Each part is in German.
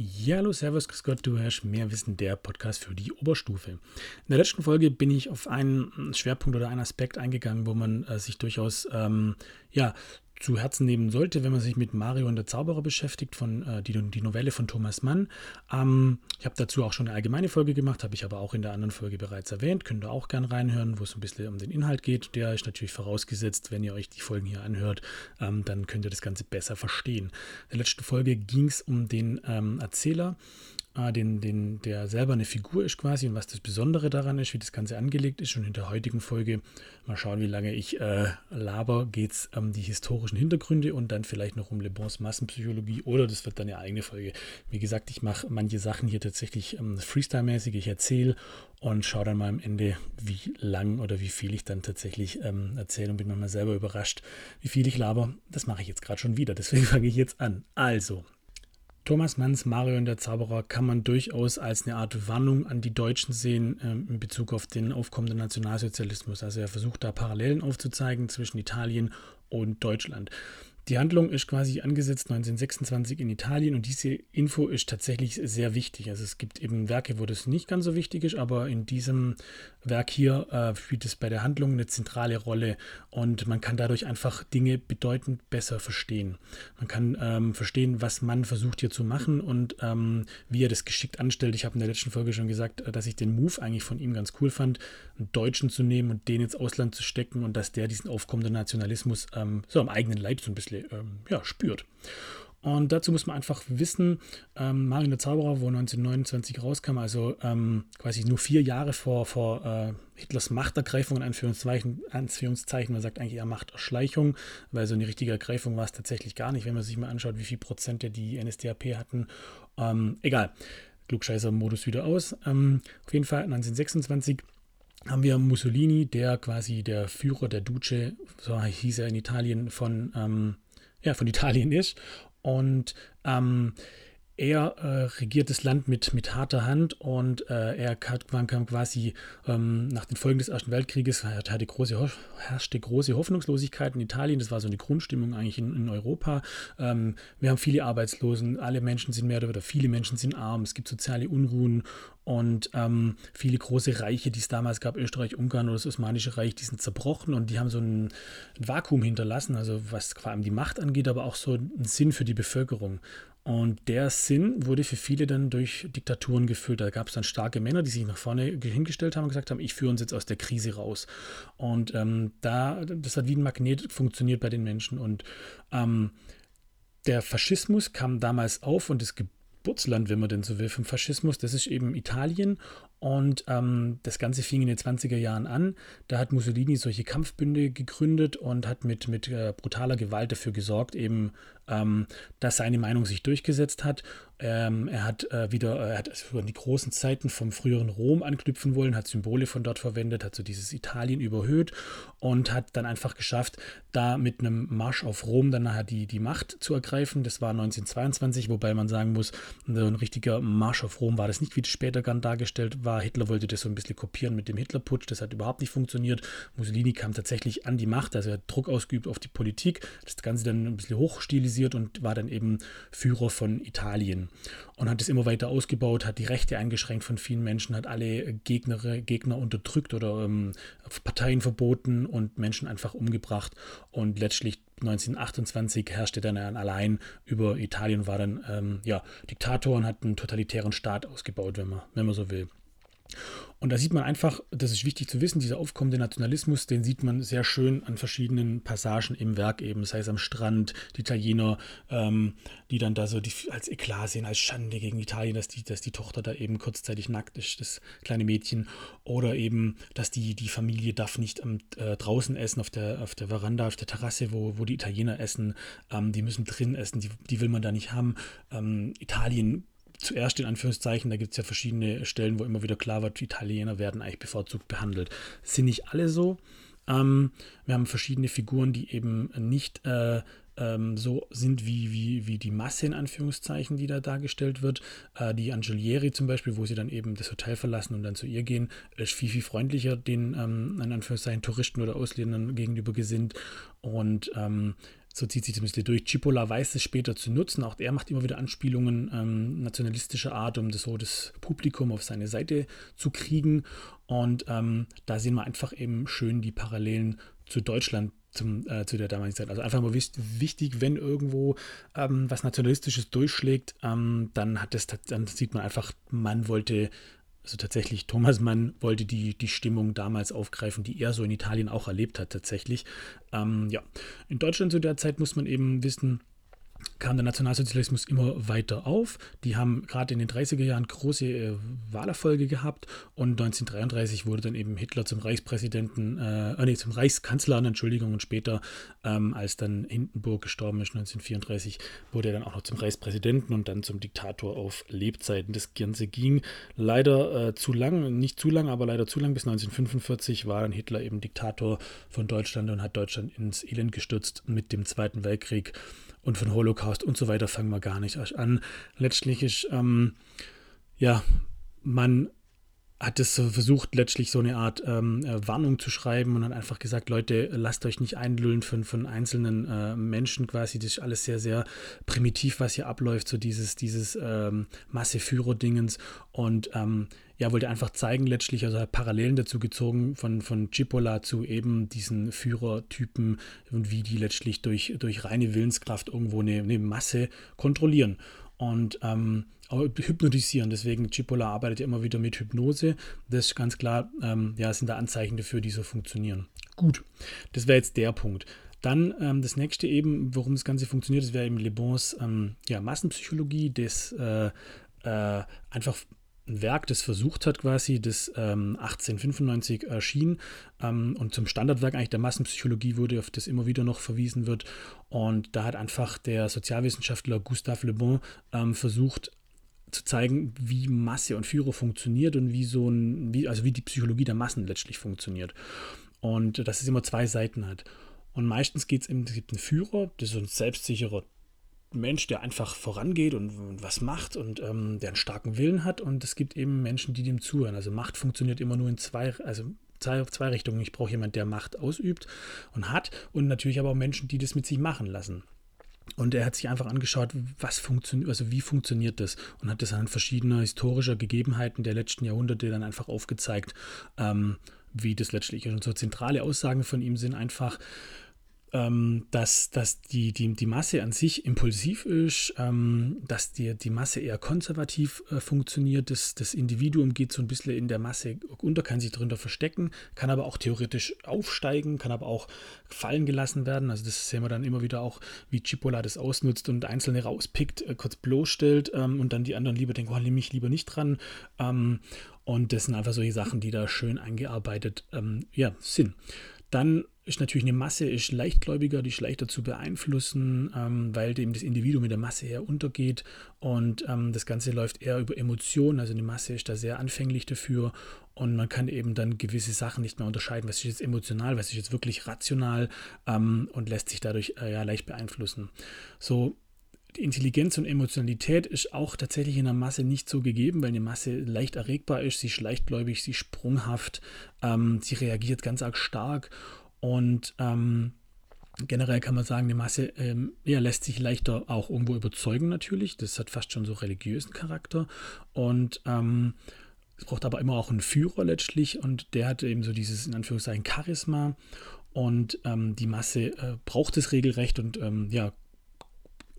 Ja, hallo, servus, grüß Gott, du hörst mehr Wissen, der Podcast für die Oberstufe. In der letzten Folge bin ich auf einen Schwerpunkt oder einen Aspekt eingegangen, wo man äh, sich durchaus ähm, ja, zu Herzen nehmen sollte, wenn man sich mit Mario und der Zauberer beschäftigt, von äh, die, die Novelle von Thomas Mann. Ähm, ich habe dazu auch schon eine allgemeine Folge gemacht, habe ich aber auch in der anderen Folge bereits erwähnt. Könnt ihr auch gerne reinhören, wo es ein bisschen um den Inhalt geht. Der ist natürlich vorausgesetzt, wenn ihr euch die Folgen hier anhört, ähm, dann könnt ihr das Ganze besser verstehen. In der letzten Folge ging es um den ähm, Erzähler äh, den, den, der selber eine Figur ist quasi und was das Besondere daran ist, wie das Ganze angelegt ist. Und in der heutigen Folge, mal schauen, wie lange ich äh, laber, geht es um die historischen Hintergründe und dann vielleicht noch um Le Bons Massenpsychologie oder das wird dann eine eigene Folge. Wie gesagt, ich mache manche Sachen hier tatsächlich ähm, Freestyle-mäßig, ich erzähle und schaue dann mal am Ende, wie lang oder wie viel ich dann tatsächlich ähm, erzähle und bin manchmal selber überrascht, wie viel ich laber. Das mache ich jetzt gerade schon wieder, deswegen fange ich jetzt an. Also, Thomas Manns Mario und der Zauberer kann man durchaus als eine Art Warnung an die Deutschen sehen äh, in Bezug auf den aufkommenden Nationalsozialismus. Also er versucht da Parallelen aufzuzeigen zwischen Italien und Deutschland. Die Handlung ist quasi angesetzt 1926 in Italien und diese Info ist tatsächlich sehr wichtig. Also es gibt eben Werke, wo das nicht ganz so wichtig ist, aber in diesem Werk hier äh, spielt es bei der Handlung eine zentrale Rolle und man kann dadurch einfach Dinge bedeutend besser verstehen. Man kann ähm, verstehen, was man versucht hier zu machen und ähm, wie er das geschickt anstellt. Ich habe in der letzten Folge schon gesagt, äh, dass ich den Move eigentlich von ihm ganz cool fand, einen Deutschen zu nehmen und den ins Ausland zu stecken und dass der diesen aufkommenden Nationalismus ähm, so am eigenen Leib so ein bisschen ähm, ja, spürt. Und dazu muss man einfach wissen, ähm, Mario der Zauberer, wo 1929 rauskam, also ähm, quasi nur vier Jahre vor, vor äh, Hitlers Machtergreifung, in Anführungszeichen, Anführungszeichen, man sagt eigentlich eher Machterschleichung, weil so eine richtige Ergreifung war es tatsächlich gar nicht, wenn man sich mal anschaut, wie viel Prozent die NSDAP hatten. Ähm, egal, Klugscheißer-Modus wieder aus. Ähm, auf jeden Fall 1926 haben wir Mussolini, der quasi der Führer der Duce, so hieß er in Italien, von, ähm, ja, von Italien ist. Und ähm, er äh, regiert das Land mit, mit harter Hand und äh, er kam quasi ähm, nach den Folgen des Ersten Weltkrieges, hatte große, herrschte große Hoffnungslosigkeit in Italien. Das war so eine Grundstimmung eigentlich in, in Europa. Ähm, wir haben viele Arbeitslosen, alle Menschen sind mehr oder weniger, viele Menschen sind arm, es gibt soziale Unruhen und ähm, viele große Reiche, die es damals gab, Österreich, Ungarn oder das Osmanische Reich, die sind zerbrochen und die haben so ein, ein Vakuum hinterlassen, also was vor allem die Macht angeht, aber auch so einen Sinn für die Bevölkerung. Und der Sinn wurde für viele dann durch Diktaturen gefüllt. Da gab es dann starke Männer, die sich nach vorne hingestellt haben und gesagt haben, ich führe uns jetzt aus der Krise raus. Und ähm, da, das hat wie ein Magnet funktioniert bei den Menschen. Und ähm, der Faschismus kam damals auf und das Geburtsland, wenn man denn so will, vom Faschismus, das ist eben Italien. Und ähm, das Ganze fing in den 20er Jahren an. Da hat Mussolini solche Kampfbünde gegründet und hat mit, mit äh, brutaler Gewalt dafür gesorgt, eben ähm, dass seine Meinung sich durchgesetzt hat. Ähm, er hat äh, wieder, er hat also an die großen Zeiten vom früheren Rom anknüpfen wollen, hat Symbole von dort verwendet, hat so dieses Italien überhöht und hat dann einfach geschafft, da mit einem Marsch auf Rom dann nachher die, die Macht zu ergreifen. Das war 1922, wobei man sagen muss, so ein richtiger Marsch auf Rom war das nicht, wie das später gern dargestellt war. Hitler wollte das so ein bisschen kopieren mit dem Hitlerputsch, das hat überhaupt nicht funktioniert. Mussolini kam tatsächlich an die Macht, also er hat Druck ausgeübt auf die Politik, das Ganze dann ein bisschen hochstilisiert und war dann eben Führer von Italien und hat es immer weiter ausgebaut, hat die Rechte eingeschränkt von vielen Menschen, hat alle Gegner, Gegner unterdrückt oder ähm, Parteien verboten und Menschen einfach umgebracht und letztlich 1928 herrschte dann allein über Italien, war dann ähm, ja, Diktator und hat einen totalitären Staat ausgebaut, wenn man, wenn man so will. Und da sieht man einfach, das ist wichtig zu wissen, dieser aufkommende Nationalismus, den sieht man sehr schön an verschiedenen Passagen im Werk eben, sei es am Strand, die Italiener, ähm, die dann da so die, als Eklat sehen, als Schande gegen Italien, dass die, dass die Tochter da eben kurzzeitig nackt ist, das kleine Mädchen, oder eben, dass die, die Familie darf nicht ähm, äh, draußen essen, auf der, auf der Veranda, auf der Terrasse, wo, wo die Italiener essen, ähm, die müssen drin essen, die, die will man da nicht haben. Ähm, Italien zuerst in Anführungszeichen, da gibt es ja verschiedene Stellen, wo immer wieder klar wird, Italiener werden eigentlich bevorzugt behandelt. sind nicht alle so. Ähm, wir haben verschiedene Figuren, die eben nicht äh, ähm, so sind wie, wie, wie die Masse in Anführungszeichen, die da dargestellt wird. Äh, die Angelieri zum Beispiel, wo sie dann eben das Hotel verlassen und dann zu ihr gehen, ist viel, viel freundlicher den ähm, in Anführungszeichen Touristen oder Ausländern gegenüber gesinnt. Und ähm, so zieht sich das ein bisschen durch. Cipolla weiß es später zu nutzen. Auch er macht immer wieder Anspielungen ähm, nationalistischer Art, um das, so das Publikum auf seine Seite zu kriegen. Und ähm, da sehen wir einfach eben schön die Parallelen zu Deutschland zum, äh, zu der damaligen Zeit. Also einfach mal wichtig, wenn irgendwo ähm, was Nationalistisches durchschlägt, ähm, dann es, dann sieht man einfach, man wollte, also tatsächlich, Thomas Mann wollte die, die Stimmung damals aufgreifen, die er so in Italien auch erlebt hat, tatsächlich. Ähm, ja, in Deutschland zu der Zeit muss man eben wissen, kam der Nationalsozialismus immer weiter auf. Die haben gerade in den 30er Jahren große äh, Wahlerfolge gehabt und 1933 wurde dann eben Hitler zum Reichspräsidenten, äh, äh, nee, zum Reichskanzler, Entschuldigung, und später, ähm, als dann Hindenburg gestorben ist, 1934, wurde er dann auch noch zum Reichspräsidenten und dann zum Diktator auf Lebzeiten. Das Ganze ging leider äh, zu lang, nicht zu lang, aber leider zu lang. Bis 1945 war dann Hitler eben Diktator von Deutschland und hat Deutschland ins Elend gestürzt mit dem Zweiten Weltkrieg und von Holocaust und so weiter fangen wir gar nicht erst an. Letztlich ist, ähm, ja, man hat es versucht, letztlich so eine Art ähm, äh, Warnung zu schreiben und hat einfach gesagt, Leute, lasst euch nicht einlullen von, von einzelnen äh, Menschen quasi. Das ist alles sehr, sehr primitiv, was hier abläuft, so dieses, dieses ähm, Masseführer-Dingens. Und ähm, ja, wollte einfach zeigen, letztlich, also hat Parallelen dazu gezogen von, von Cipolla zu eben diesen Führertypen und wie die letztlich durch, durch reine Willenskraft irgendwo eine, eine Masse kontrollieren. Und ähm, hypnotisieren. Deswegen Chipola arbeitet ja immer wieder mit Hypnose. Das ist ganz klar, ähm, ja, sind da Anzeichen dafür, die so funktionieren. Gut, das wäre jetzt der Punkt. Dann ähm, das nächste eben, warum das Ganze funktioniert, das wäre eben Le Bons ähm, ja, Massenpsychologie, das äh, äh, einfach ein Werk, das versucht hat, quasi, das ähm, 1895 erschien ähm, und zum Standardwerk eigentlich der Massenpsychologie wurde, auf das immer wieder noch verwiesen wird. Und da hat einfach der Sozialwissenschaftler Gustave Le Bon ähm, versucht, zu zeigen, wie Masse und Führer funktioniert und wie so ein, wie, also wie die Psychologie der Massen letztlich funktioniert. Und dass es immer zwei Seiten hat. Und meistens geht es eben, es gibt einen Führer, das ist ein selbstsicherer Mensch, der einfach vorangeht und, und was macht und ähm, der einen starken Willen hat. Und es gibt eben Menschen, die dem zuhören. Also Macht funktioniert immer nur in zwei, also zwei, zwei Richtungen. Ich brauche jemanden, der Macht ausübt und hat und natürlich aber auch Menschen, die das mit sich machen lassen. Und er hat sich einfach angeschaut, was funktioniert, also wie funktioniert das und hat das an verschiedener historischer Gegebenheiten der letzten Jahrhunderte dann einfach aufgezeigt, ähm, wie das letztlich ist. Und so zentrale Aussagen von ihm sind einfach, ähm, dass, dass die, die, die Masse an sich impulsiv ist, ähm, dass die, die Masse eher konservativ äh, funktioniert. Das, das Individuum geht so ein bisschen in der Masse unter, kann sich darunter verstecken, kann aber auch theoretisch aufsteigen, kann aber auch fallen gelassen werden. Also das sehen wir dann immer wieder auch, wie Chipola das ausnutzt und Einzelne rauspickt, äh, kurz bloßstellt ähm, und dann die anderen lieber denken, oh, nehme mich lieber nicht dran. Ähm, und das sind einfach solche Sachen, die da schön eingearbeitet ähm, ja, sind. Dann ist natürlich eine Masse ist leichtgläubiger, die ist leichter zu beeinflussen, ähm, weil eben das Individuum in der Masse eher untergeht. Und ähm, das Ganze läuft eher über Emotionen, also eine Masse ist da sehr anfänglich dafür. Und man kann eben dann gewisse Sachen nicht mehr unterscheiden, was ist jetzt emotional, was ist jetzt wirklich rational ähm, und lässt sich dadurch äh, ja leicht beeinflussen. So Intelligenz und Emotionalität ist auch tatsächlich in der Masse nicht so gegeben, weil eine Masse leicht erregbar ist, sie ist leichtgläubig, sie ist sprunghaft, ähm, sie reagiert ganz arg stark und ähm, generell kann man sagen, eine Masse ähm, ja, lässt sich leichter auch irgendwo überzeugen natürlich. Das hat fast schon so religiösen Charakter. Und ähm, es braucht aber immer auch einen Führer letztlich und der hat eben so dieses in Anführungszeichen Charisma. Und ähm, die Masse äh, braucht es regelrecht und ähm, ja,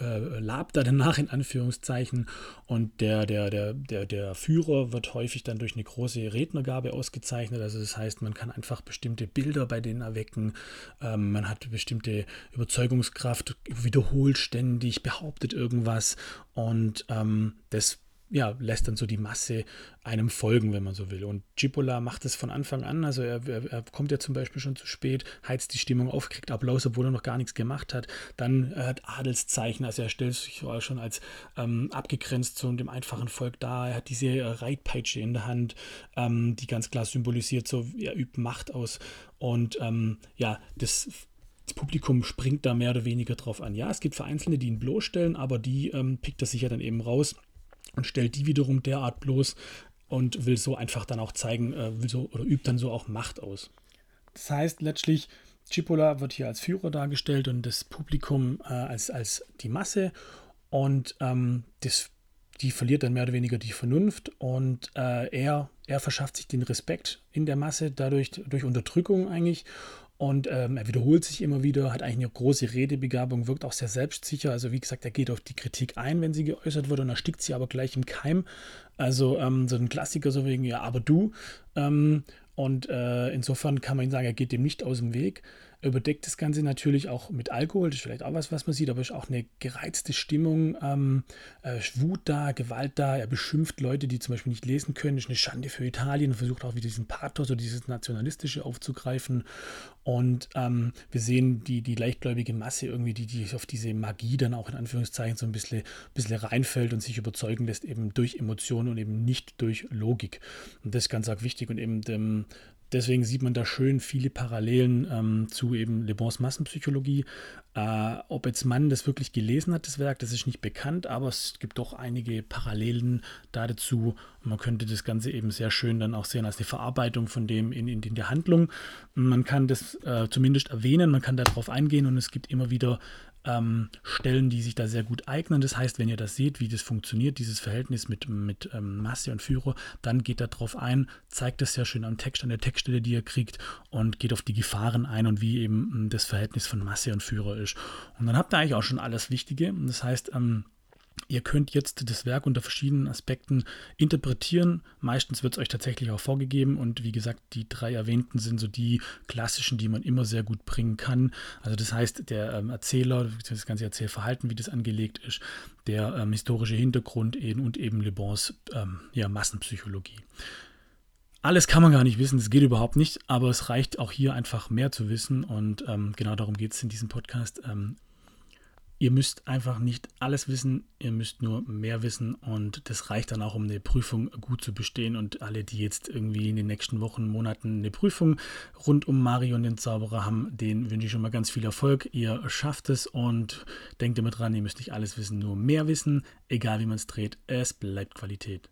äh, labt da danach in Anführungszeichen. Und der, der, der, der, der Führer wird häufig dann durch eine große Rednergabe ausgezeichnet. Also das heißt, man kann einfach bestimmte Bilder bei denen erwecken, ähm, man hat bestimmte Überzeugungskraft, wiederholt ständig, behauptet irgendwas. Und ähm, das ja, lässt dann so die Masse einem folgen, wenn man so will. Und Cipolla macht es von Anfang an. Also er, er, er, kommt ja zum Beispiel schon zu spät, heizt die Stimmung auf, kriegt Applaus, obwohl er noch gar nichts gemacht hat. Dann er hat Adelszeichen, also er stellt sich schon als ähm, abgegrenzt zu dem einfachen Volk dar. Er hat diese äh, Reitpeitsche in der Hand, ähm, die ganz klar symbolisiert, so er übt Macht aus. Und ähm, ja, das das Publikum springt da mehr oder weniger drauf an. Ja, es gibt Vereinzelte, die ihn bloßstellen, aber die ähm, pickt er sich ja dann eben raus und stellt die wiederum derart bloß und will so einfach dann auch zeigen, äh, will so oder übt dann so auch Macht aus. Das heißt letztlich, Cipolla wird hier als Führer dargestellt und das Publikum äh, als, als die Masse. Und ähm, das, die verliert dann mehr oder weniger die Vernunft und äh, er, er verschafft sich den Respekt in der Masse dadurch durch Unterdrückung eigentlich. Und ähm, er wiederholt sich immer wieder, hat eigentlich eine große Redebegabung, wirkt auch sehr selbstsicher. Also wie gesagt, er geht auf die Kritik ein, wenn sie geäußert wird und erstickt sie aber gleich im Keim. Also ähm, so ein Klassiker so wegen, ja, aber du. Ähm, und äh, insofern kann man sagen, er geht dem nicht aus dem Weg. Er überdeckt das Ganze natürlich auch mit Alkohol, das ist vielleicht auch was, was man sieht, aber es ist auch eine gereizte Stimmung, ähm, äh, Wut da, Gewalt da. Er beschimpft Leute, die zum Beispiel nicht lesen können. Das ist eine Schande für Italien und versucht auch wieder diesen Pathos oder dieses Nationalistische aufzugreifen. Und ähm, wir sehen die, die leichtgläubige Masse irgendwie, die, die auf diese Magie dann auch in Anführungszeichen so ein bisschen, bisschen reinfällt und sich überzeugen lässt, eben durch Emotionen und eben nicht durch Logik. Und das ist ganz arg wichtig und eben dem, deswegen sieht man da schön viele Parallelen ähm, zu eben Le Bons Massenpsychologie. Äh, ob jetzt Mann das wirklich gelesen hat, das Werk, das ist nicht bekannt, aber es gibt doch einige Parallelen da dazu. Man könnte das Ganze eben sehr schön dann auch sehen als eine Verarbeitung von dem in, in, in der Handlung. Man kann das äh, zumindest erwähnen, man kann darauf eingehen und es gibt immer wieder ähm, Stellen, die sich da sehr gut eignen. Das heißt, wenn ihr das seht, wie das funktioniert, dieses Verhältnis mit, mit ähm, Masse und Führer, dann geht da drauf ein, zeigt das sehr schön am Text, an der Textstelle, die ihr kriegt und geht auf die Gefahren ein und wie eben ähm, das Verhältnis von Masse und Führer ist. Und dann habt ihr eigentlich auch schon alles Wichtige. Das heißt, ähm, Ihr könnt jetzt das Werk unter verschiedenen Aspekten interpretieren. Meistens wird es euch tatsächlich auch vorgegeben und wie gesagt, die drei erwähnten sind so die klassischen, die man immer sehr gut bringen kann. Also das heißt, der ähm, Erzähler, das ganze Erzählverhalten, wie das angelegt ist, der ähm, historische Hintergrund eben und eben Le Bons ähm, ja, Massenpsychologie. Alles kann man gar nicht wissen, das geht überhaupt nicht, aber es reicht auch hier einfach mehr zu wissen und ähm, genau darum geht es in diesem Podcast. Ähm, Ihr müsst einfach nicht alles wissen, ihr müsst nur mehr wissen und das reicht dann auch, um eine Prüfung gut zu bestehen. Und alle, die jetzt irgendwie in den nächsten Wochen, Monaten eine Prüfung rund um Mario und den Zauberer haben, denen wünsche ich schon mal ganz viel Erfolg. Ihr schafft es und denkt immer dran, ihr müsst nicht alles wissen, nur mehr wissen. Egal wie man es dreht, es bleibt Qualität.